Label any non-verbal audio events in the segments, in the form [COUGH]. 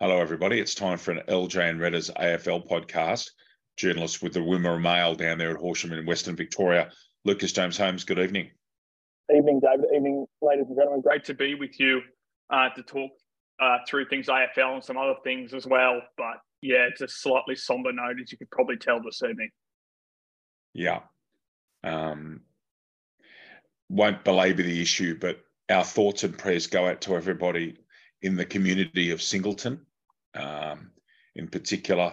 Hello, everybody. It's time for an LJ and Redders AFL podcast. Journalist with the Wimmera Mail down there at Horsham in Western Victoria. Lucas James Holmes, good evening. Evening, David. Evening, ladies and gentlemen. Great to be with you uh, to talk uh, through things AFL and some other things as well. But yeah, it's a slightly somber note, as you could probably tell this evening. Yeah. Um, won't belabor the issue, but our thoughts and prayers go out to everybody in the community of Singleton um, in particular,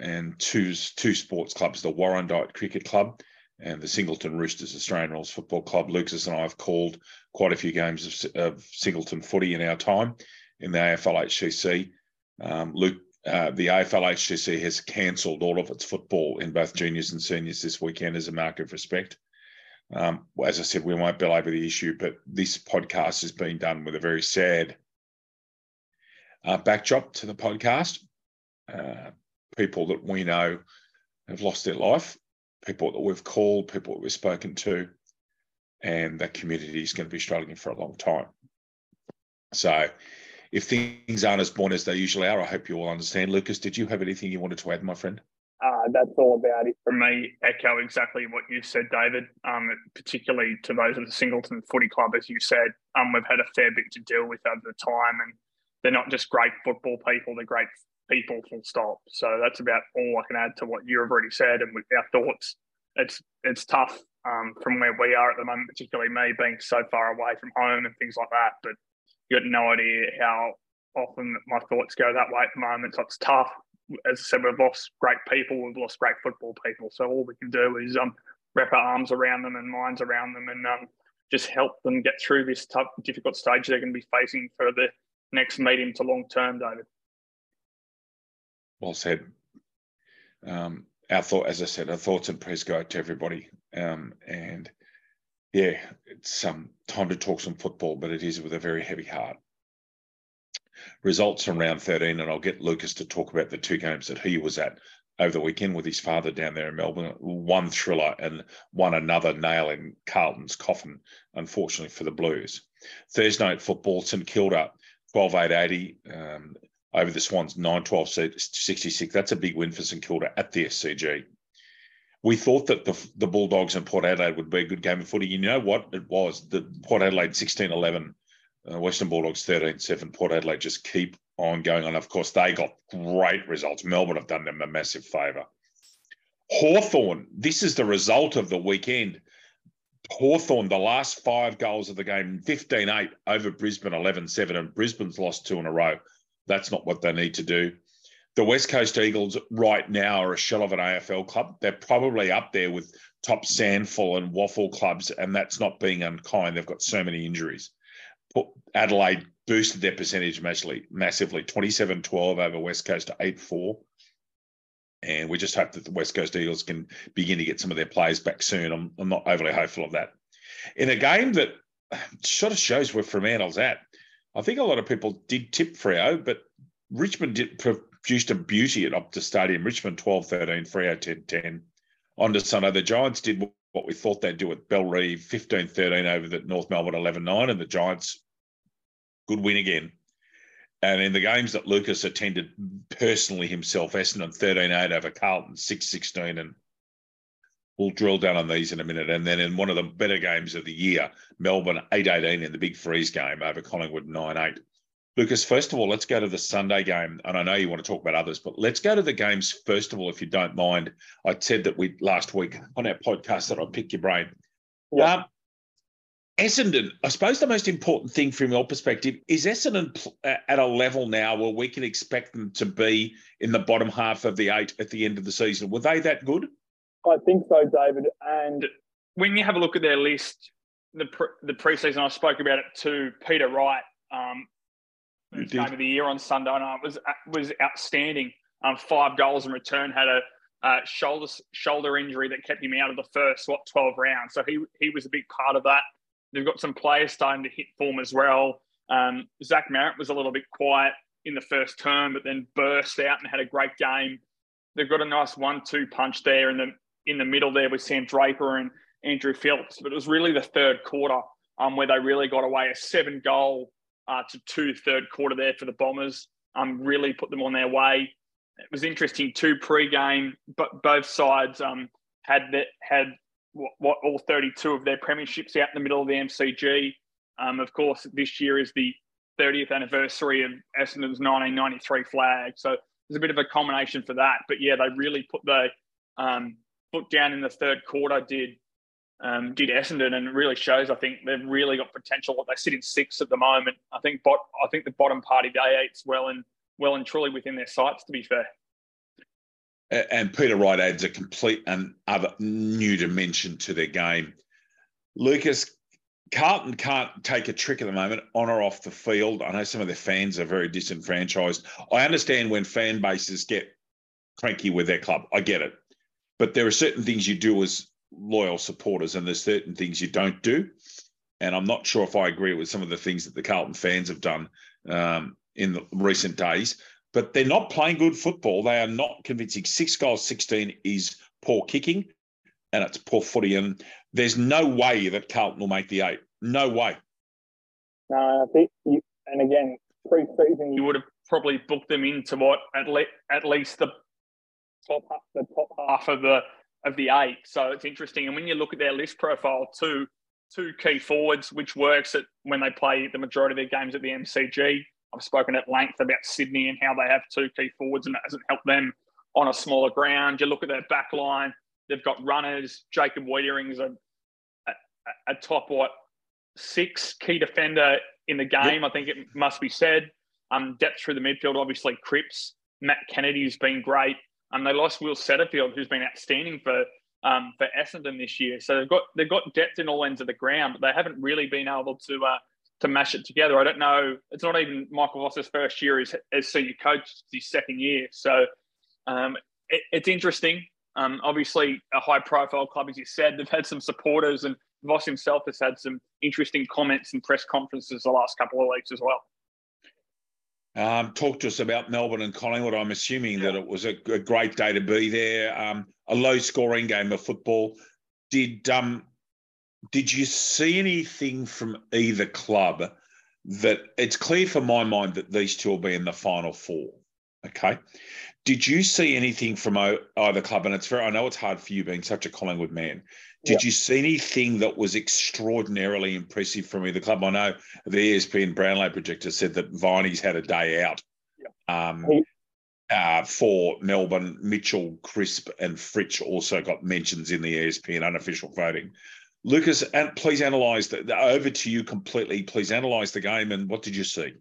and two, two sports clubs, the Warrandyte Cricket Club and the Singleton Roosters Australian Rules Football Club. Lucas and I have called quite a few games of, of Singleton footy in our time in the AFL HCC. Um, Luke, uh, the AFL HCC has cancelled all of its football in both juniors and seniors this weekend as a mark of respect. Um, as I said, we won't belabor the issue, but this podcast has been done with a very sad uh, backdrop to the podcast. Uh, people that we know have lost their life, people that we've called, people that we've spoken to, and that community is going to be struggling for a long time. So, if things aren't as born as they usually are, I hope you all understand. Lucas, did you have anything you wanted to add, my friend? Uh, that's all about it. For me, echo exactly what you said, David. Um, particularly to those of the Singleton Footy Club, as you said, um, we've had a fair bit to deal with over the time, and they're not just great football people, they're great people, full stop. So that's about all I can add to what you've already said. And with our thoughts, it's it's tough um, from where we are at the moment, particularly me being so far away from home and things like that. But you got no idea how often my thoughts go that way at the moment. So it's tough. As I said, we've lost great people, we've lost great football people. So all we can do is um, wrap our arms around them and minds around them and um, just help them get through this tough, difficult stage they're going to be facing for the next medium to long term, David. Well said. Um, our thought, as I said, our thoughts and prayers go out to everybody. Um, and yeah, it's um, time to talk some football, but it is with a very heavy heart. Results from round 13, and I'll get Lucas to talk about the two games that he was at over the weekend with his father down there in Melbourne. One thriller and one another nail in Carlton's coffin, unfortunately for the Blues. Thursday night football, St Kilda 12 880 um, over the Swans 9 12 66. That's a big win for St Kilda at the SCG. We thought that the, the Bulldogs and Port Adelaide would be a good game of footy. You know what it was? The Port Adelaide 16 11, uh, Western Bulldogs 13 7. Port Adelaide just keep on going on. Of course, they got great results. Melbourne have done them a massive favour. Hawthorn, this is the result of the weekend. Hawthorn, the last five goals of the game, 15 8 over Brisbane, 11 7, and Brisbane's lost two in a row. That's not what they need to do. The West Coast Eagles right now are a shell of an AFL club. They're probably up there with top SANFL and WAFL clubs, and that's not being unkind. They've got so many injuries. Adelaide boosted their percentage massively, massively 27 12 over West Coast to 8 4. And we just hope that the West Coast Eagles can begin to get some of their players back soon. I'm, I'm not overly hopeful of that. In a game that sort of shows where Fremantle's at, I think a lot of people did tip Freo, but Richmond did, produced a beauty at Optus Stadium. Richmond 12 13, Freo 10 10. On to Sunday, the Giants did what we thought they'd do at Bellerive 15 13 over the North Melbourne 11 9, and the Giants, good win again. And in the games that Lucas attended personally himself, Essendon 13 8 over Carlton 6 16. And we'll drill down on these in a minute. And then in one of the better games of the year, Melbourne 8 18 in the big freeze game over Collingwood 9 8. Lucas, first of all, let's go to the Sunday game. And I know you want to talk about others, but let's go to the games first of all, if you don't mind. I said that we last week on our podcast that I'd pick your brain. Yeah. Um, Essendon, I suppose the most important thing from your perspective is Essendon at a level now where we can expect them to be in the bottom half of the eight at the end of the season. Were they that good? I think so, David. And when you have a look at their list, the pre- the preseason, I spoke about it to Peter Wright, um, game of the year on Sunday night was was outstanding. Um, five goals in return, had a uh, shoulder shoulder injury that kept him out of the first what twelve rounds. So he he was a big part of that. They've got some players starting to hit form as well. Um, Zach Merrett was a little bit quiet in the first term, but then burst out and had a great game. They've got a nice one-two punch there in the in the middle there with Sam Draper and Andrew Phillips. But it was really the third quarter um, where they really got away a seven-goal uh, to two third quarter there for the Bombers. um, really put them on their way. It was interesting too pre-game, but both sides um, had that had what, what, all 32 of their premierships out in the middle of the MCG. Um, of course, this year is the 30th anniversary of Essendon's 1993 flag, so there's a bit of a culmination for that. But yeah, they really put the um, foot down in the third quarter. Did um, did Essendon, and really shows. I think they've really got potential. They sit in sixth at the moment. I think bot, I think the bottom party day eight's well and well and truly within their sights. To be fair. And Peter Wright adds a complete and other new dimension to their game. Lucas, Carlton can't take a trick at the moment on or off the field. I know some of their fans are very disenfranchised. I understand when fan bases get cranky with their club. I get it. But there are certain things you do as loyal supporters, and there's certain things you don't do. And I'm not sure if I agree with some of the things that the Carlton fans have done um, in the recent days. But they're not playing good football. They are not convincing. Six goals, 16 is poor kicking, and it's poor footy. And there's no way that Carlton will make the eight. No way. No, I think, you, and again, pre-season, you would have probably booked them into what at, le- at least the top the top half of the of the eight. So it's interesting. And when you look at their list profile, too, two key forwards, which works at when they play the majority of their games at the MCG. I've spoken at length about Sydney and how they have two key forwards, and that hasn't helped them on a smaller ground. You look at their back line, they've got runners. Jacob Weitering's a, a, a top, what, six key defender in the game, yep. I think it must be said. Um, depth through the midfield, obviously, Cripps. Matt Kennedy's been great. Um, they lost Will Setterfield, who's been outstanding for um, for Essendon this year. So they've got they've got depth in all ends of the ground, but they haven't really been able to uh, to mash it together. I don't know. It's not even Michael Voss's first year as, as senior coach; it's his second year. So um, it, it's interesting. Um, obviously, a high-profile club, as you said, they've had some supporters, and Voss himself has had some interesting comments and press conferences the last couple of weeks as well. Um, talk to us about Melbourne and Collingwood. I'm assuming yeah. that it was a, a, great day to be there. Um, a low-scoring game of football. Did um, did you see anything from either club that it's clear for my mind that these two will be in the final four? Okay. Did you see anything from either club? And it's very, I know it's hard for you being such a Collingwood man. Did you see anything that was extraordinarily impressive from either club? I know the ESPN Brownlow projector said that Viney's had a day out yeah. um, uh, for Melbourne. Mitchell, Crisp, and Fritsch also got mentions in the ESPN unofficial voting. Lucas, and please analyse that. Over to you completely. Please analyse the game and what did you see?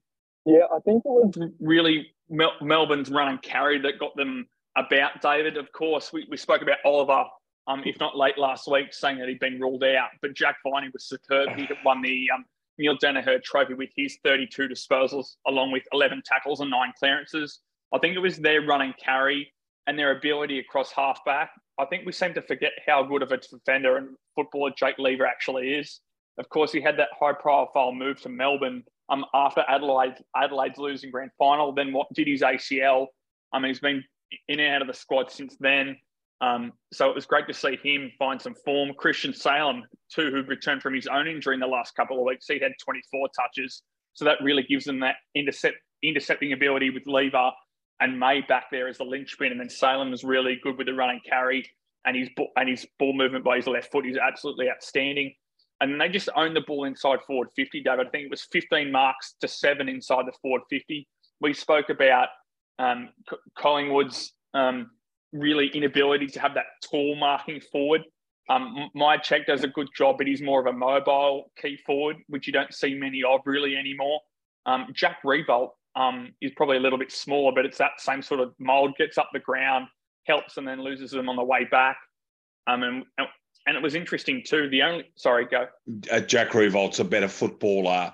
Yeah, I think it was really Mel- Melbourne's run and carry that got them about David. Of course, we, we spoke about Oliver, um, if not late last week, saying that he'd been ruled out. But Jack Viney was superb. He won the um, Neale Daniher Trophy with his 32 disposals, along with 11 tackles and nine clearances. I think it was their run and carry and their ability across halfback. I think we seem to forget how good of a defender and footballer Jake Lever actually is. Of course, he had that high profile move to Melbourne um, after Adelaide Adelaide's losing grand final. Then what did his ACL? I mean, he's been in and out of the squad since then. Um, so it was great to see him find some form. Christian Salem, too, who returned from his own injury in the last couple of weeks, he had 24 touches. So that really gives them that intercept, intercepting ability with Lever and May back there as the linchpin. And then Salem was really good with the run and carry. And his, and his ball movement by his left foot is absolutely outstanding. And they just owned the ball inside forward 50, David. I think it was 15 marks to seven inside the forward 50. We spoke about um, Collingwood's um, really inability to have that tall marking forward. Um, check does a good job, but he's more of a mobile key forward, which you don't see many of really anymore. Um, Jack Riewoldt um, is probably a little bit smaller, but it's that same sort of mold, gets up the ground, helps, and then loses them on the way back. Um, and, and it was interesting too. The only, sorry, go. Uh, Jack Riewoldt's a better footballer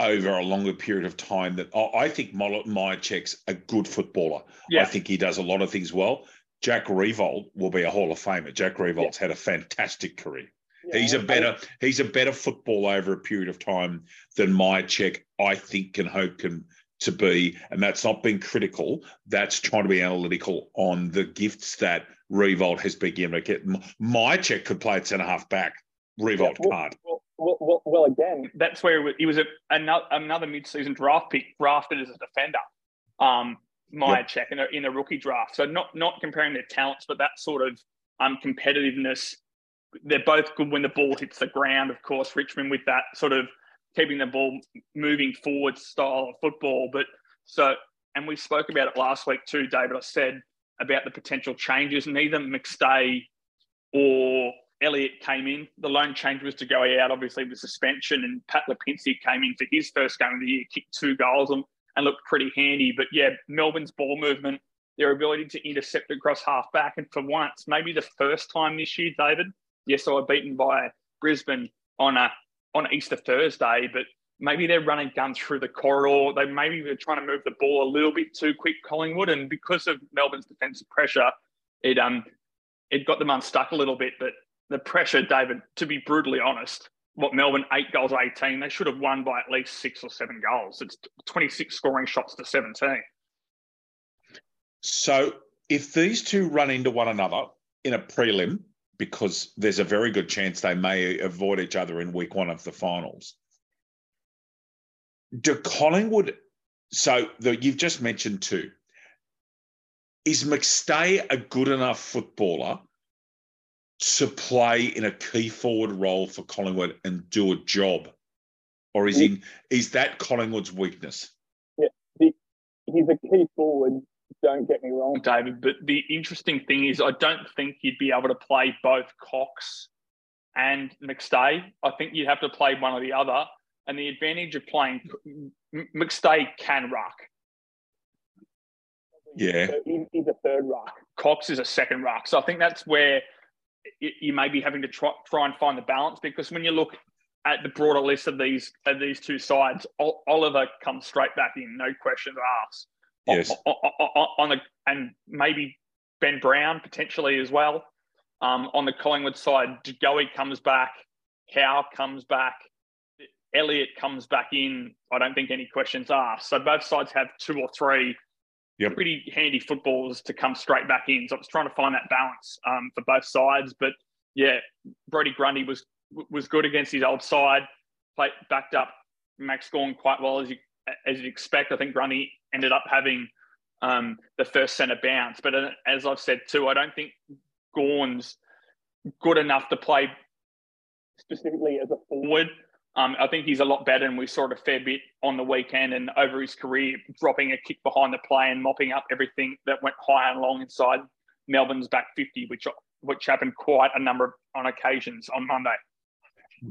over a longer period of time. That I think Mihocek's a good footballer. Yeah. I think he does a lot of things well. Jack Riewoldt will be a Hall of Famer. Jack Riewoldt's yeah. had a fantastic career. Yeah, he's a better he's a better footballer over a period of time than Mihocek. I think can hope can to be, and that's not being critical. That's trying to be analytical on the gifts that Riewoldt has been given. Mihocek could play at centre half back. Riewoldt yeah, well, can't. Well, well, well, again, that's where he was a, another, another mid-season draft pick, drafted as a defender. um, Mihocek yep. in, a, in a rookie draft. So not not comparing their talents, but that sort of um, competitiveness. They're both good when the ball hits the ground. Of course, Richmond with that sort of keeping the ball moving forward style of football. But so, and we spoke about it last week too, David. I said about the potential changes. Neither McStay or Elliott came in. The lone change was to go out, obviously, with suspension, and Pat Lipinski came in for his first game of the year, kicked two goals and, and looked pretty handy. But yeah, Melbourne's ball movement, their ability to intercept across half back, and for once, maybe the first time this year, David, yes, I were beaten by Brisbane on a on Easter Thursday, but maybe they're running guns through the corridor. They maybe they're trying to move the ball a little bit too quick, Collingwood, and because of Melbourne's defensive pressure, it um it got them unstuck a little bit. But the pressure, David, to be brutally honest, what Melbourne eight goals, eighteen, they should have won by at least six or seven goals. It's twenty six scoring shots to seventeen. So if these two run into one another in a prelim, because there's a very good chance they may avoid each other in week one of the finals. Do Collingwood, so the, you've just mentioned two. Is McStay a good enough footballer to play in a key forward role for Collingwood and do a job? Or is, he, is that Collingwood's weakness? Yeah, he's a key forward don't get me wrong, David. But the interesting thing is, I don't think you'd be able to play both Cox and McStay. I think you'd have to play one or the other. And the advantage of playing McStay can rock. Yeah, so he's a third rock. Cox is a second rock. So I think that's where you may be having to try, try and find the balance because when you look at the broader list of these of these two sides, Oliver comes straight back in, no questions asked. Yes. On, on, on the and maybe Ben Brown potentially as well. Um, on the Collingwood side, Goey comes back, Howe comes back, Elliott comes back in. I don't think any questions asked. So both sides have two or three yep. pretty handy footballers to come straight back in. So I was trying to find that balance um, for both sides. But yeah, Brodie Grundy was was good against his old side. Played backed up Max Gawn quite well as you as you'd expect. I think Grundy ended up having um, the first centre bounce. But uh, as I've said too, I don't think Gawn's good enough to play specifically as a forward. Um, I think he's a lot better, and we saw it a fair bit on the weekend and over his career, dropping a kick behind the play and mopping up everything that went high and long inside Melbourne's back 50, which which happened quite a number of on occasions on Monday.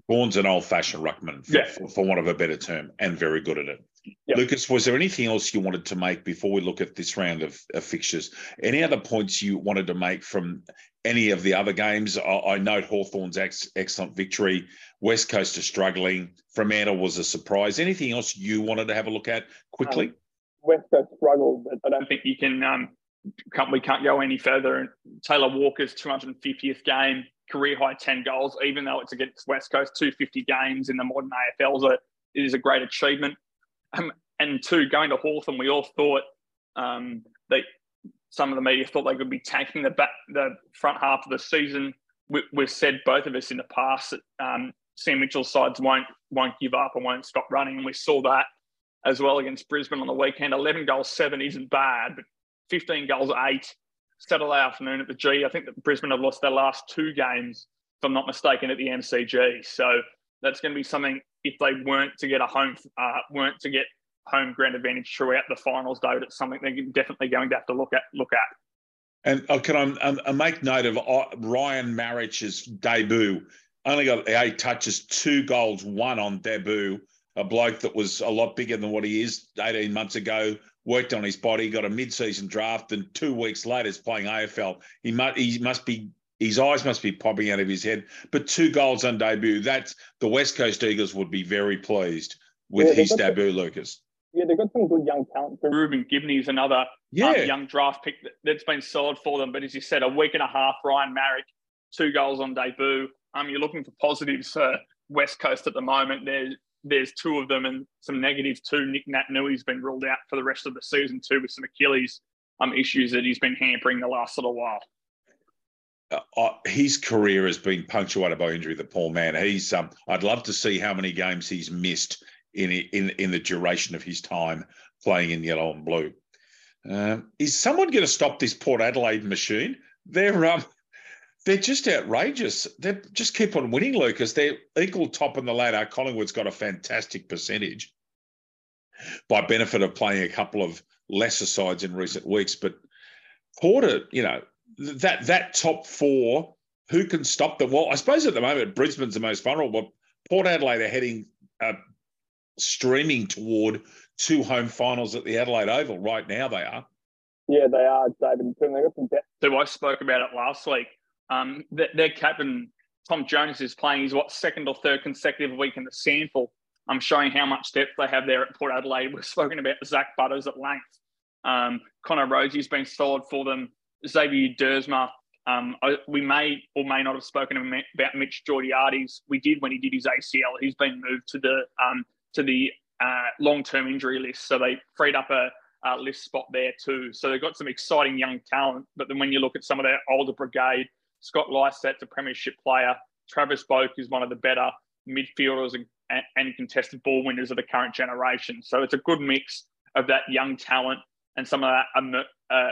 Gawn's an old-fashioned ruckman, for, yeah. for, for want of a better term, and very good at it. Yep. Lucas, was there anything else you wanted to make before we look at this round of, of fixtures? Any other points you wanted to make from any of the other games? I, I note Hawthorn's ex, excellent victory. West Coast are struggling. Fremantle was a surprise. Anything else you wanted to have a look at quickly? Um, West Coast struggled, but I don't think you can. Um, can't, we can't go any further. Taylor Walker's 250th game, career high 10 goals, even though it's against West Coast, 250 games in the modern AFL is a, is a great achievement. Um, and two, going to Hawthorn, we all thought um, that some of the media thought they could be tanking the back, the front half of the season. We, have said both of us in the past that um, Sam Mitchell's sides won't won't give up and won't stop running, and we saw that as well against Brisbane on the weekend. Eleven goals, seven isn't bad, but fifteen goals, eight. Saturday afternoon at the G. I think that Brisbane have lost their last two games, if I'm not mistaken, at the MCG. So that's going to be something if they weren't to get a home, uh, weren't to get home ground advantage throughout the finals, David, it's something they're definitely going to have to look at. Look at. And uh, can I, um, I make note of uh, Ryan Maric's debut? Only got eight touches, two goals, one on debut. A bloke that was a lot bigger than what he is 18 months ago. Worked on his body, got a mid-season draft, and two weeks later is playing AFL. He must, he must be his eyes must be popping out of his head. But two goals on debut. That's the West Coast Eagles would be very pleased with yeah, his debut, Lucas. Yeah, they've got some good young talent. Reuben Ginbey is another um, yeah. um, young draft pick that's been solid for them. But as you said, a week and a half, Ryan Maric, two goals on debut. Um, you're looking for positives for West Coast at the moment. There's there's two of them and some negatives too. Nick Nic Naitanui been ruled out for the rest of the season too with some Achilles um, issues that he's been hampering the last little while uh, his career has been punctuated by injury. The poor man. He's. Um, I'd love to see how many games he's missed in in in the duration of his time playing in yellow and blue. Um, is someone going to stop this Port Adelaide machine? They're um, they're just outrageous. They just keep on winning, Lucas. They're equal top in the ladder. Collingwood's got a fantastic percentage by benefit of playing a couple of lesser sides in recent weeks. But Porter, you know, that that top four, who can stop them? Well, I suppose at the moment Brisbane's the most vulnerable. But Port Adelaide are heading uh, streaming toward two home finals at the Adelaide Oval right now. They are. Yeah, they are, David. So I spoke about it last week. Um, their captain Tom Jonas is playing his what second or third consecutive week in the SANFL. I'm showing how much depth they have there at Port Adelaide. [LAUGHS] We've spoken about Zach Butters at length. Um, Connor Rozee's been solid for them. Xavier Duursma. Um, we may or may not have spoken about Mitch Georgiades. We did when he did his ACL. He's been moved to the um, to the uh, long-term injury list, so they freed up a, a, list spot there too. So they've got some exciting young talent. But then when you look at some of their older brigade, Scott Lycett's a premiership player. Travis Boak is one of the better midfielders and, and contested ball winners of the current generation. So it's a good mix of that young talent and some of that um, uh,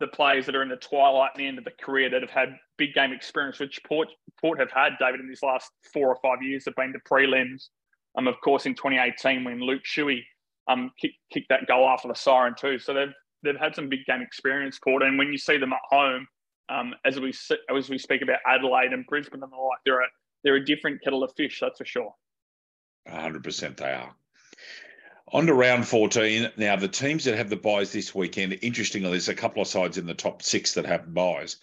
the players that are in the twilight and the end of the career that have had big game experience, which Port Port have had, David, in these last four or five years, have been the prelims. Um, of course, in 2018 when Luke Shuey um kicked, kicked that goal after the siren too. So they've they've had some big game experience, Port, and when you see them at home, um, as we as we speak about Adelaide and Brisbane and the like, they're a they're a different kettle of fish, that's for sure. 100% they are. On to round 14. Now, the teams that have the buys this weekend, interestingly, there's a couple of sides in the top six that have buys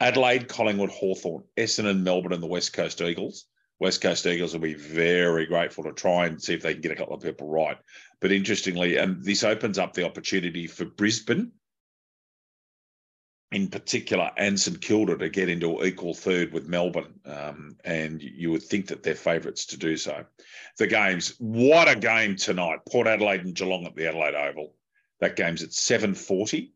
Adelaide, Collingwood, Hawthorn, Essendon, Melbourne, and the West Coast Eagles. West Coast Eagles will be very grateful to try and see if they can get a couple of people right. But interestingly, and this opens up the opportunity for Brisbane in particular St Kilda to get into equal third with Melbourne. Um, and you would think that they're favourites to do so. The games, what a game tonight. Port Adelaide and Geelong at the Adelaide Oval. That game's at 7.40.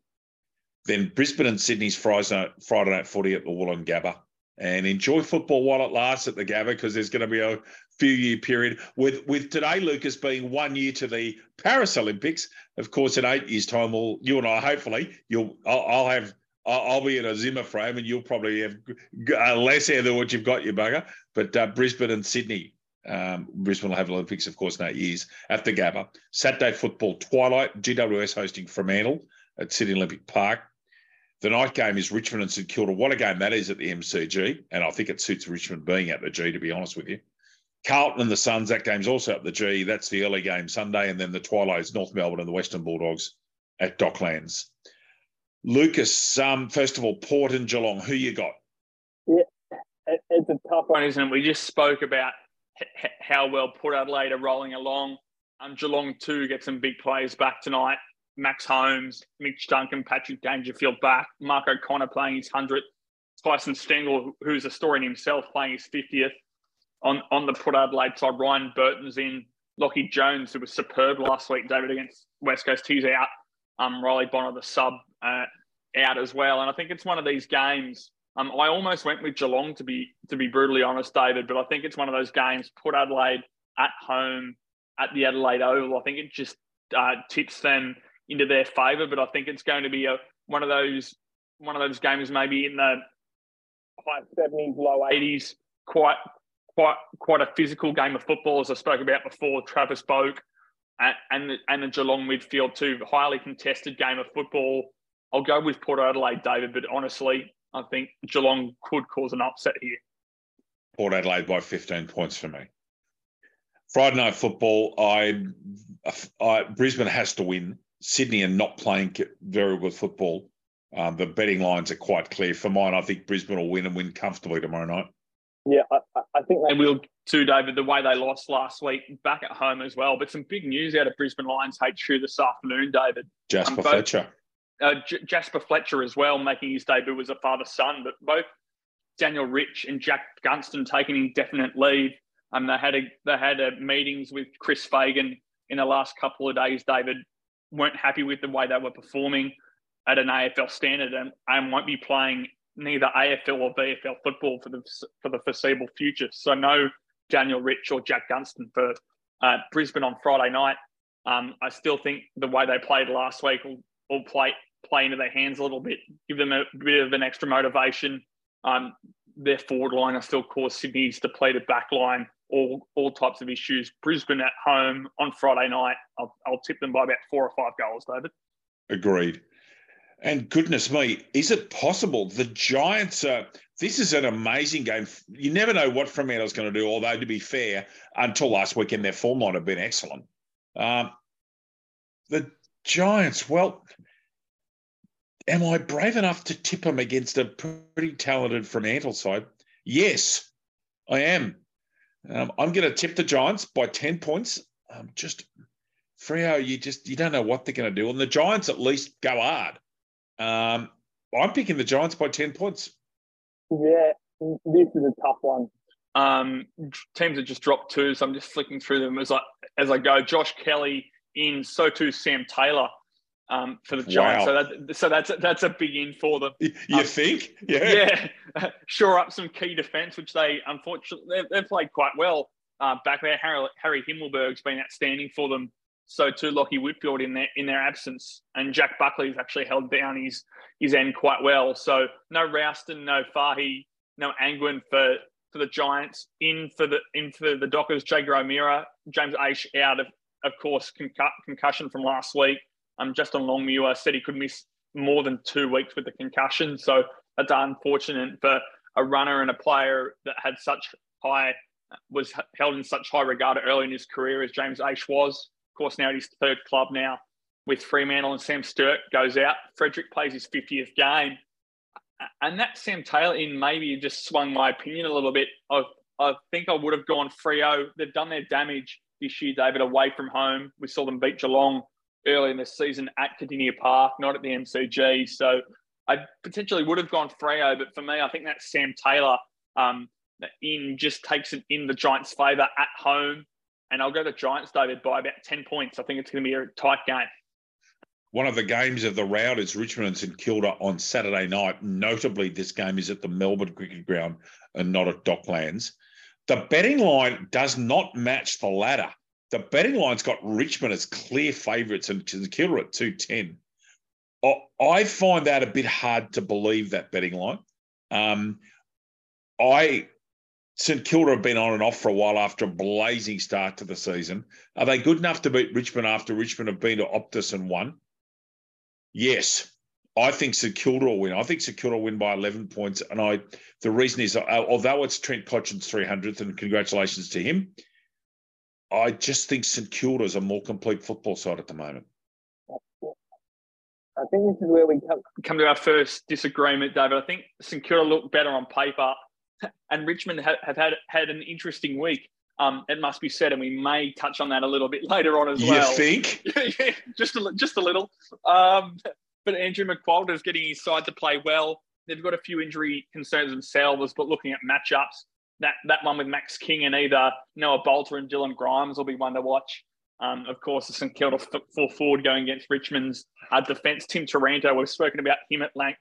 Then Brisbane and Sydney's Friday night, Friday night footy at the Woolloongabba. And enjoy football while it lasts at the Gabba because there's going to be a few year period with with today Lucas being one year to the Paris Olympics. Of course, in eight years' time, we'll you and I hopefully you'll I'll, I'll have I'll, be in a Zimmer frame, and you'll probably have uh, less hair than what you've got, you bugger. But uh, Brisbane and Sydney, um, Brisbane will have Olympics, of course, in eight years at the Gabba. Saturday football twilight, GWS hosting Fremantle at Sydney Olympic Park. The night game is Richmond and St Kilda. What a game that is at the MCG, and I think it suits Richmond being at the G, to be honest with you. Carlton and the Suns, that game's also at the G. That's the early game Sunday, and then the twilight is North Melbourne and the Western Bulldogs at Docklands. Lucas, um, first of all, Port and Geelong, who you got? Yeah, it's a tough one, isn't it? We just spoke about h- how well Port Adelaide are rolling along. Um, Geelong too get some big players back tonight. Max Holmes, Mitch Duncan, Patrick Dangerfield back. Mark O'Connor playing his hundredth. Tyson Stengel, who's a story in himself, playing his fiftieth. On on the Port Adelaide side, Ryan Burton's in. Lockie Jones, who was superb last week, David against West Coast, he's out. Um, Riley Bonner, the sub, uh, out as well. And I think it's one of these games. Um, I almost went with Geelong to be to be brutally honest, David, but I think it's one of those games. Put Adelaide at home at the Adelaide Oval. I think it just uh, tips them into their favour. But I think it's going to be a one of those one of those games maybe in the high seventies, low eighties. Quite quite quite a physical game of football, as I spoke about before. Travis Boak and and the, and the Geelong midfield too. Highly contested game of football. I'll go with Port Adelaide, David, but honestly, I think Geelong could cause an upset here. Port Adelaide by 15 points for me. Friday night football, I, I Brisbane has to win. Sydney are not playing very good football. Um, the betting lines are quite clear. For mine, I think Brisbane will win and win comfortably tomorrow night. Yeah, I, I think. And we'll too, David. The way they lost last week, back at home as well. But some big news out of Brisbane Lions HQ this afternoon, David. Jasper um, Fletcher uh, J- Jasper Fletcher as well, making his debut as a father son. But both Daniel Rich and Jack Gunston taking indefinite leave. Um, they had a, they had a meetings with Chris Fagan in the last couple of days. David weren't happy with the way they were performing at an AFL standard, and, and won't be playing neither AFL or VFL football for the for the foreseeable future. So no Daniel Rich or Jack Gunston for uh, Brisbane on Friday night. Um, I still think the way they played last week will, will play play into their hands a little bit, give them a bit of an extra motivation. Um, their forward line, I still call Sydney's depleted back line, all all types of issues. Brisbane at home on Friday night, I'll, I'll tip them by about four or five goals, David. Agreed. And goodness me, is it possible the Giants are? This is an amazing game. You never know what Fremantle's going to do. Although to be fair, until last weekend, their form line have been excellent. Um, the Giants, well, am I brave enough to tip them against a pretty talented Fremantle side? Yes, I am. Um, I'm going to tip the Giants by 10 points. Um, just, Freo, you just, you don't know what they're going to do. And the Giants at least go hard. Um, I'm picking the Giants by 10 points. Yeah, this is a tough one. Um, teams have just dropped two, so I'm just flicking through them as I as I go. Josh Kelly in, so too Sam Taylor um, for the Giants. Wow. So that so that's that's a big in for them. You um, think? Yeah. [LAUGHS] Yeah. Shore up some key defence, which they unfortunately they've, they've played quite well uh, back there. Harry, Harry Himmelberg's been outstanding for them. So too Lockie Whitfield in their in their absence, and Jack Buckley's actually held down his his end quite well. So no Ralston, no Fahy, no Angwin for for the Giants. In for the in for the Dockers, Jaeger O'Meara, James Aish out of of course concussion from last week. Um, Justin Longmuir said he could miss more than two weeks with the concussion. So that's unfortunate for a runner and a player that had such high, was held in such high regard early in his career as James Aish was. Of course, now at his third club now with Fremantle and Sam Sturt goes out. Frederick plays his 50th game. And that Sam Taylor in maybe just swung my opinion a little bit. I, I think I would have gone Freo. They've done their damage this year, David, away from home. We saw them beat Geelong early in the season at Kardinia Park, not at the MCG. So I potentially would have gone Freo, but for me, I think that Sam Taylor um, in just takes it in the Giants' favour at home. And I'll go the Giants, David, by about 10 points. I think it's going to be a tight game. One of the games of the round is Richmond and St Kilda on Saturday night. Notably, this game is at the Melbourne Cricket Ground and not at Docklands. The betting line does not match the ladder the betting line's got Richmond as clear favourites and St Kilda at 210. I find that a bit hard to believe, that betting line. Um, I St Kilda have been on and off for a while after a blazing start to the season. Are they good enough to beat Richmond after Richmond have been to Optus and won? Yes. I think St Kilda will win. I think St Kilda will win by 11 points. And I, the reason is, uh, although it's Trent Cotchin's 300th, and congratulations to him, I just think St Kilda is a more complete football side at the moment. I think this is where we come, come to our first disagreement, David. I think St Kilda look better on paper, and Richmond have, have had had an interesting week. Um, it must be said, and we may touch on that a little bit [LAUGHS] later on as you well. You think? [LAUGHS] yeah, just a, just a little. Um, but Andrew McQualter is getting his side to play well. They've got a few injury concerns themselves, but looking at matchups, that that one with Max King and either Noah Balta and Dylan Grimes will be one to watch. Um, of course, the St Kilda full forward going against Richmond's uh, defence. Tim Taranto, we've spoken about him at length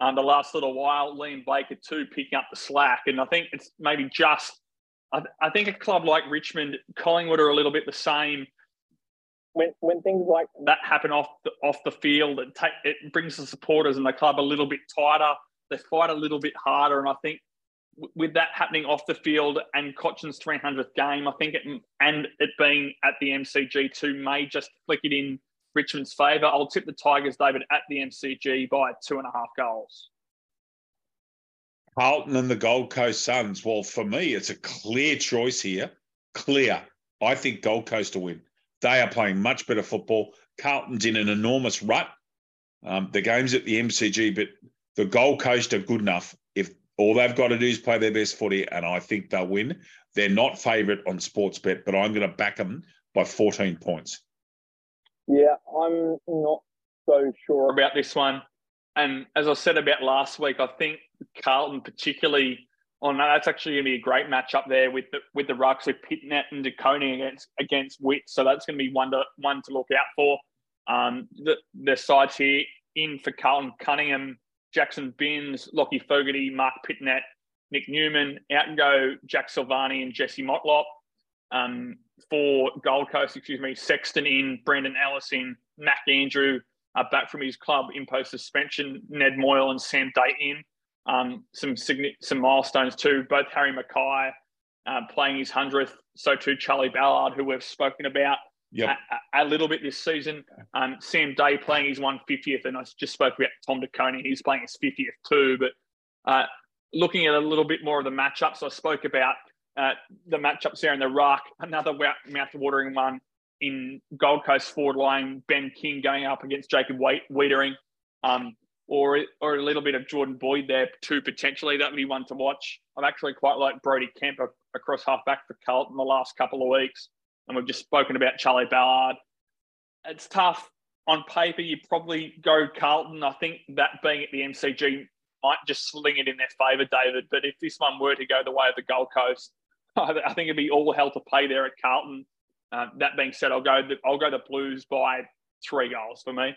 um, the last little while. Liam Baker too picking up the slack, and I think it's maybe just. I, I think a club like Richmond, Collingwood are a little bit the same. When, when things like that happen off the, off the field, it, take, it brings the supporters and the club a little bit tighter. They fight a little bit harder, and I think with that happening off the field and Cotchin's 300th game, I think it and it being at the MCG too may just flick it in Richmond's favour. I'll tip the Tigers, David, at the MCG by two and a half goals. Carlton and the Gold Coast Suns. Well, for me, it's a clear choice here. Clear. I think Gold Coast to win. They are playing much better football. Carlton's in an enormous rut. Um, the game's at the MCG, but the Gold Coast are good enough. If all they've got to do is play their best footy, and I think they'll win. They're not favourite on Sportsbet, but I'm going to back them by 14 points. Yeah, I'm not so sure about this one. And as I said about last week, I think Carlton, particularly on oh, that's actually going to be a great match up there with the with the rucks with Pittonet and De Koning against against Witt. So that's going to be one to one to look out for. Um, the the sides here in for Carlton Cunningham, Jackson Binns, Lockie Fogarty, Marc Pittonet, Nick Newman, out and go Jack Silvagni and Jesse Motlop. Um, for Gold Coast, excuse me, Sexton in, Brandon Ellis in, Mac Andrew uh, back from his club in post suspension, Ned Moyle and Sam Day in. Um, some some milestones too. Both Harry McKay uh, playing his hundredth. So too Charlie Ballard, who we've spoken about yep. a, a, little bit this season. Um, Sam Day playing his 150th, and I just spoke about Tom De Koning. He's playing his 50th too. But uh, looking at a little bit more of the matchups, I spoke about uh, the matchups there in the ruck. Another mouth-watering one in Gold Coast forward line. Ben King going up against Jacob Weitering. Um, or or a little bit of Jordan Boyd there too potentially. That would be one to watch. I've actually quite liked Brodie Kemp across halfback for Carlton the last couple of weeks, and we've just spoken about Charlie Ballard. It's tough on paper. You probably go Carlton. I think that being at the MCG might just sling it in their favour, David. But if this one were to go the way of the Gold Coast, [LAUGHS] I think it'd be all hell to pay there at Carlton. Uh, that being said, I'll go. The, I'll go the Blues by three goals for me.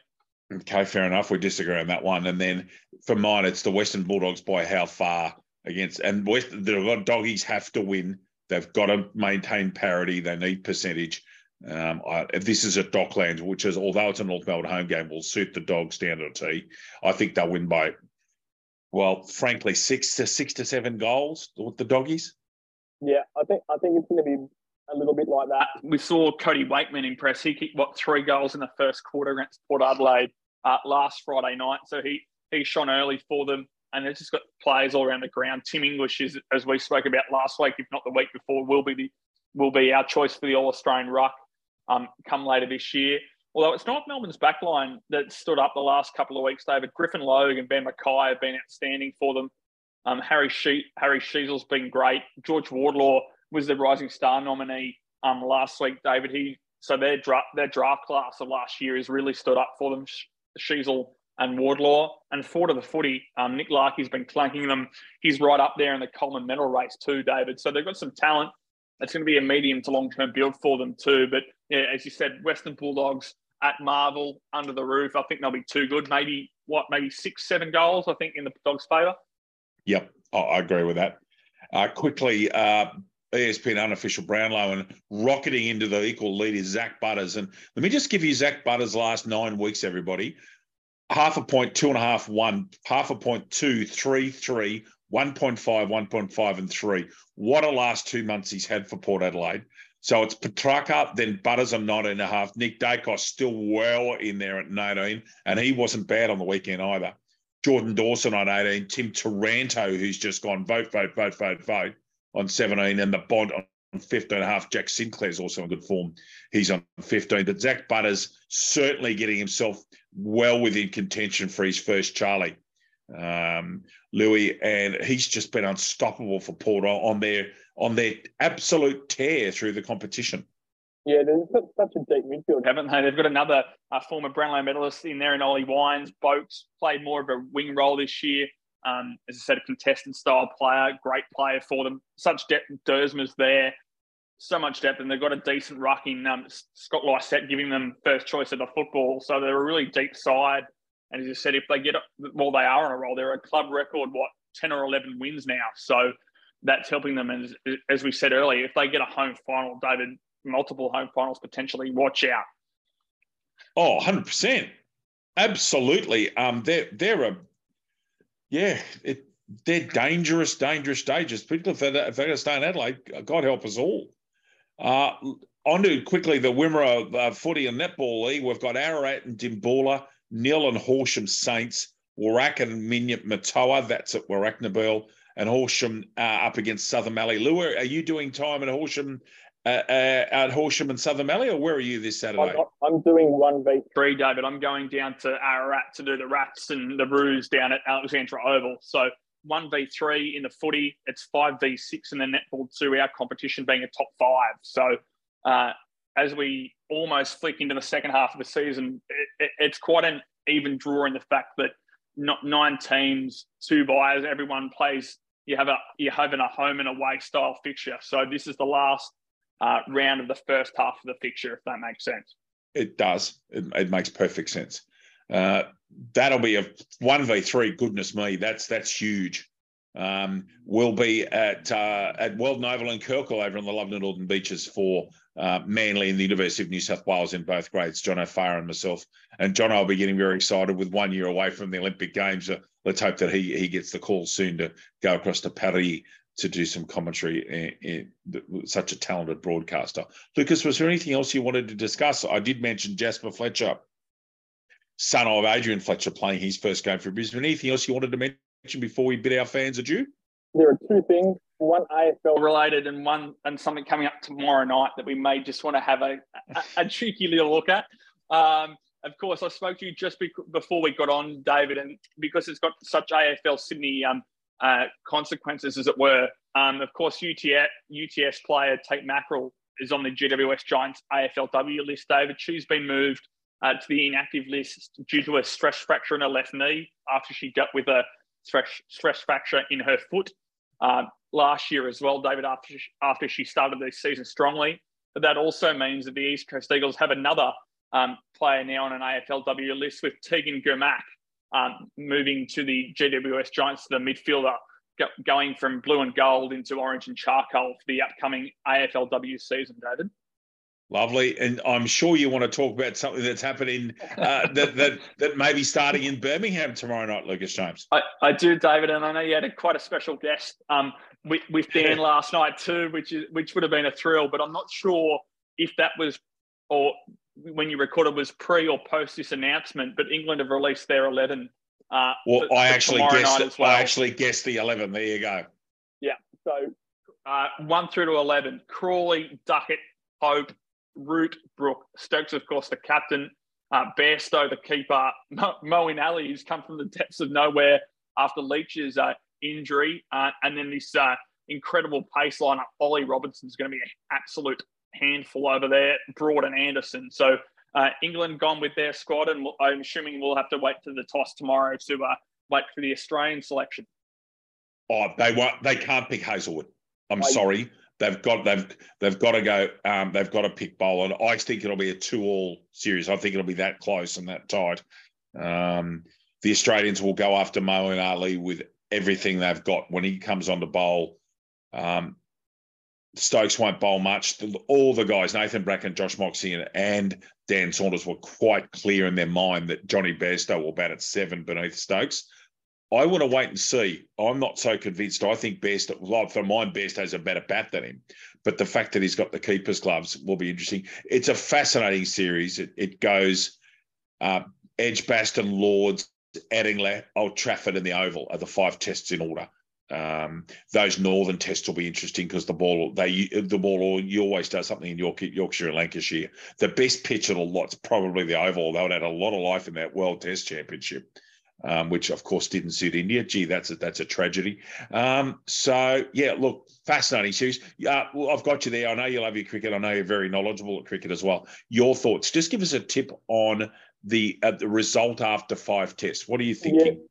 Okay, fair enough. We disagree on that one. And then for mine, it's the Western Bulldogs by how far against and West the doggies have to win. They've got to maintain parity. They need percentage. Um, I, this is at Docklands, which is although it's a North Melbourne home game, will suit the dogs down to a T. I think they'll win by, well, frankly, six to six to seven goals with the doggies. Yeah, I think I think it's going to be a little bit like that. We saw Cody Weightman impress. He kicked what three goals in the first quarter against Port Adelaide uh, last Friday night. So he he shone early for them, and they've just got players all around the ground. Tim English is, as we spoke about last week, if not the week before, will be the will be our choice for the All Australian ruck um, come later this year. Although it's North Melbourne's backline that stood up the last couple of weeks, David Griffin Logue and Ben McKay have been outstanding for them. Um, Harry she- Harry Sheezel's been great. George Wardlaw was the Rising Star nominee um, last week, David. He so their draft their draft class of last year has really stood up for them. Sheezel and Wardlaw and four to the footy. Um, Nick Larkey's been clanking them. He's right up there in the Coleman medal race too, David. So they've got some talent. It's going to be a medium to long term build for them too. But yeah, as you said, Western Bulldogs at Marvel under the roof. I think they'll be too good. Maybe what? Maybe six, seven goals. I think in the Dogs' favour. Yep, I agree with that. Uh, quickly, uh, ESPN unofficial Brownlow and rocketing into the equal lead is Zach Butters. And let me just give you Zach Butters' last nine weeks, everybody. Half a point, two and a half, one, half a point, two, three, three, 1.5, 1.5, and three. What a last two months he's had for Port Adelaide. So it's Petracca, then Butters on nine and a half. Nick Daicos still well in there at 19, and he wasn't bad on the weekend either. Jordan Dawson on 18, Tim Taranto, who's just gone vote, vote, vote, vote, vote on 17, and the Bond on 15 and a half. Jack Sinclair's also in good form. He's on 15. But Zach Butters certainly getting himself well within contention for his first Charlie. Um, Louis, and he's just been unstoppable for Port on their on their absolute tear through the competition. Yeah, they've got such a deep midfield, haven't they? They've got another uh, former Brownlow medalist in there, and Ollie Wines. Boats played more of a wing role this year. Um, as I said, a contestant style player, great player for them. Such depth, Duursma's there, so much depth, and they've got a decent ruck in um, Scott Lycett giving them first choice of the football. So they're a really deep side. And as you said, if they get well, they are on a roll. They're a club record, what, 10 or 11 wins now. So that's helping them. And as, as we said earlier, if they get a home final, David, multiple home finals potentially, watch out. Oh, 100%. Absolutely. Um, they're, they're a yeah, it, they're dangerous, dangerous stages. Particularly if they're, if they're going to stay in Adelaide, God help us all. Uh, on to quickly the Wimmera uh, footy and netball league. We've got Ararat and Dimboola, Nhill and Horsham Saints, Warrack and Minyip Murtoa. That's at Warracknabeal. And Horsham uh, up against Southern Mallee. Lou, are you doing time in Horsham at Horsham and Southern Mallee, or where are you this Saturday? I'm, I'm doing one v three, David. I'm going down to Ararat to do the Rats and the Roos down at Alexandra Oval. So one v three in the footy. It's five v six in the netball two. Our competition being a top five. So uh, as we almost flick into the second half of the season, it, it, it's quite an even draw in the fact that not nine teams, two buyers, everyone plays. You have a you having a home and away style fixture. So this is the last uh, round of the first half of the fixture, if that makes sense. It does. It, it makes perfect sense. Uh, that'll be a one v three. Goodness me, that's that's huge. um, will be at uh, at Weldon Oval and Kirkle over on the Love Northern Beaches for uh, Manly and the University of New South Wales in both grades. John O'Farr and myself, and John, I'll be getting very excited with one year away from the Olympic Games. Uh, let's hope that he he gets the call soon to go across to Paris to do some commentary. In, in, such a talented broadcaster. Lucas, was there anything else you wanted to discuss? I did mention Jasper Fletcher, son of Adrian Fletcher, playing his first game for Brisbane. Anything else you wanted to mention? before we bid our fans adieu? There are two things. One AFL related, and one and something coming up tomorrow night that we may just want to have a, a, a cheeky little look at. Um, of course, I spoke to you just before we got on, David, and because it's got such AFL Sydney um, uh, consequences, as it were. Um, of course, UTS, UTS player Tait Mackrill is on the GWS Giants AFLW list. David, she's been moved uh, to the inactive list due to a stress fracture in her left knee after she dealt with a stress, stress fracture in her foot uh, last year as well, David, after she, after she started the season strongly. But that also means that the East Coast Eagles have another um, player now on an AFLW list with Tegan Germack um, moving to the GWS Giants, the midfielder, go, going from blue and gold into orange and charcoal for the upcoming AFLW season, David. Lovely, and I'm sure you want to talk about something that's happening uh, [LAUGHS] that that that may be starting in Birmingham tomorrow night, Lucas James. I, I do, David, and I know you had a, quite a special guest um, with, with Dan [LAUGHS] last night too, which is which would have been a thrill. But I'm not sure if that was or when you recorded was pre or post this announcement. But England have released their 11. Uh, well, for, I actually guessed. Well. I actually guessed the 11. There you go. Yeah. So uh, one through to 11: Crawley, Duckett, Pope, Root, Brook, Stokes, of course, the captain, uh, Bairstow, the keeper, Mo- Moeen Ali, who's come from the depths of nowhere after Leach's uh, injury, uh, and then this uh, incredible pace lineup. Ollie Robinson's going to be an absolute handful over there, Broad and Anderson. So uh, England gone with their squad, and I'm assuming we'll have to wait to the toss tomorrow to uh, wait for the Australian selection. Oh, they won't. They can't pick Hazlewood. I'm I, sorry. They've got they've they've got to go. Um, they've got to pick Boland. I think it'll be a two-all series. I think it'll be that close and that tight. Um, the Australians will go after Moeen Ali with everything they've got when he comes on to bowl. Um, Stokes won't bowl much. All the guys, Nathan Bracken, Josh Moxey, and, Dan Saunders were quite clear in their mind that Johnny Bairstow will bat at seven beneath Stokes. I want to wait and see. I'm not so convinced. I think Best, well, for mine, Best has a better bat than him. But the fact that he's got the keepers gloves will be interesting. It's a fascinating series. It, it goes uh, Edgbaston, Lords, Headingley, Old Trafford, and the Oval are the five tests in order. Um, those northern tests will be interesting because the ball they the ball you always does something in York, Yorkshire and Lancashire. The best pitch of the lot's probably the Oval. They would add a lot of life in that World Test Championship um, which of course didn't suit India. Gee, that's a, that's a tragedy. Um, so yeah, look, fascinating series. Yeah, well, I've got you there. I know you love your cricket. I know you're very knowledgeable at cricket as well. Your thoughts? Just give us a tip on the uh, the result after five tests. What are you thinking? Yeah,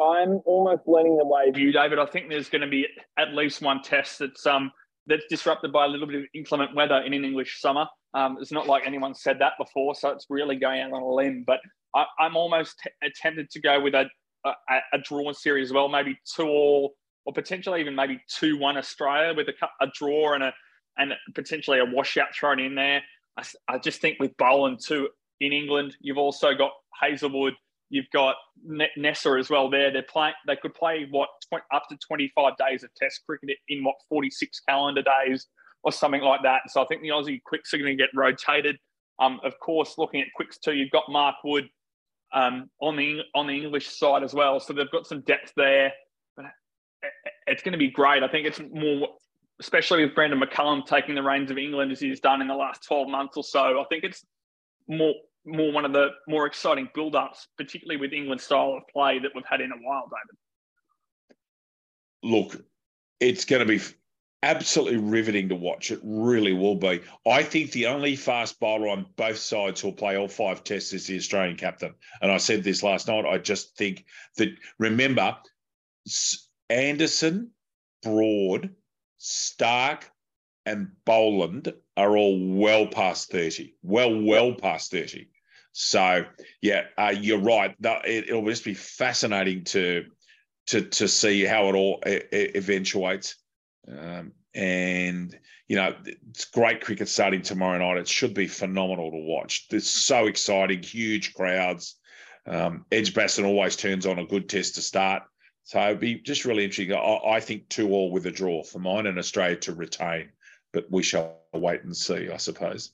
I'm almost leaning the way. You, David. I think there's going to be at least one test that's um that's disrupted by a little bit of inclement weather in an English summer. Um, it's not like anyone said that before, so it's really going out on a limb. But I, am almost t- tempted to go with a, a, a draw series as well, maybe two all, or potentially even maybe two one Australia with a, a draw and a and potentially a washout thrown in there. I, I just think with Boland too in England, you've also got Hazlewood, you've got Neser as well. There, they're playing. They could play what up to 25 days of Test cricket in what 46 calendar days or something like that. So I think the Aussie quicks are going to get rotated. Um, of course, looking at quicks too, you've got Mark Wood um, on the on the English side as well. So they've got some depth there. But it's going to be great. I think it's more, especially with Brendon McCullum taking the reins of England as he's done in the last 12 months or so. I think it's more more one of the more exciting build-ups, particularly with England's style of play that we've had in a while, David. Look, it's going to be absolutely riveting to watch. It really will be. I think the only fast bowler on both sides who'll play all five tests is the Australian captain. And I said this last night. I just think that, remember, Anderson, Broad, Stark, and Boland are all well past 30. Well, well past 30. So, yeah, uh, you're right. It, it'll just be fascinating to to to see how it all eventuates. Um, and you know, it's great cricket starting tomorrow night. It should be phenomenal to watch. It's so exciting, huge crowds. Um, Edgbaston always turns on a good test to start. So it'd be just really interesting. I, I think two all with a draw for mine and Australia to retain, but we shall wait and see, I suppose.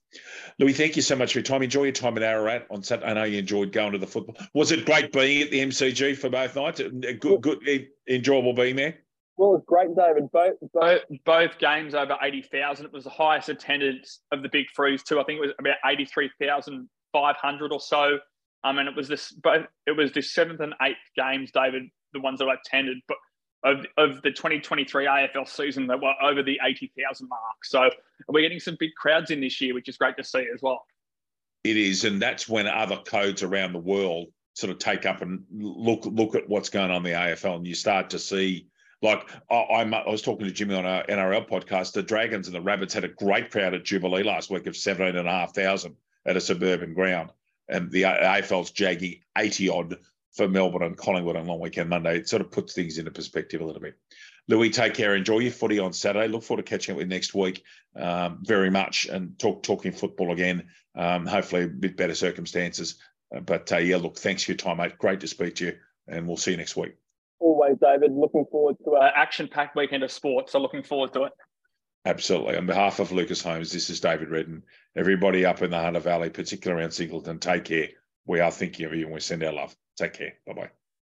Louis, thank you so much for your time. Enjoy your time at Ararat on Saturday. I know you enjoyed going to the football. Was it great being at the MCG for both nights? Good, good, enjoyable being there. Well, it's great, David. Both, both, both games over 80,000. It was the highest attendance of the big freeze, too. I think it was about 83,500 or so. Um, and it was this both it was the seventh and eighth games, David, the ones that I attended, but of, of the 2023 AFL season that were over the 80,000 mark. So we're getting some big crowds in this year, which is great to see as well. It is, and that's when other codes around the world sort of take up and look look at what's going on in the AFL, and you start to see like I, I, was talking to Jimmy on our NRL podcast. The Dragons and the Rabbits had a great crowd at Jubilee last week of 17,500 at a suburban ground. And the AFL's jagging 80 odd for Melbourne and Collingwood on long weekend Monday. It sort of puts things into perspective a little bit. Louis, take care. Enjoy your footy on Saturday. Look forward to catching up with you next week um, very much and talk talking football again. Um, hopefully, a bit better circumstances. Uh, but uh, yeah, look, thanks for your time, mate. Great to speak to you, and we'll see you next week always, David. Looking forward to an action-packed weekend of sport. So looking forward to it. Absolutely. On behalf of Lucas Holmes, this is David Redden. Everybody up in the Hunter Valley, particularly around Singleton, take care. We are thinking of you and we send our love. Take care. Bye bye.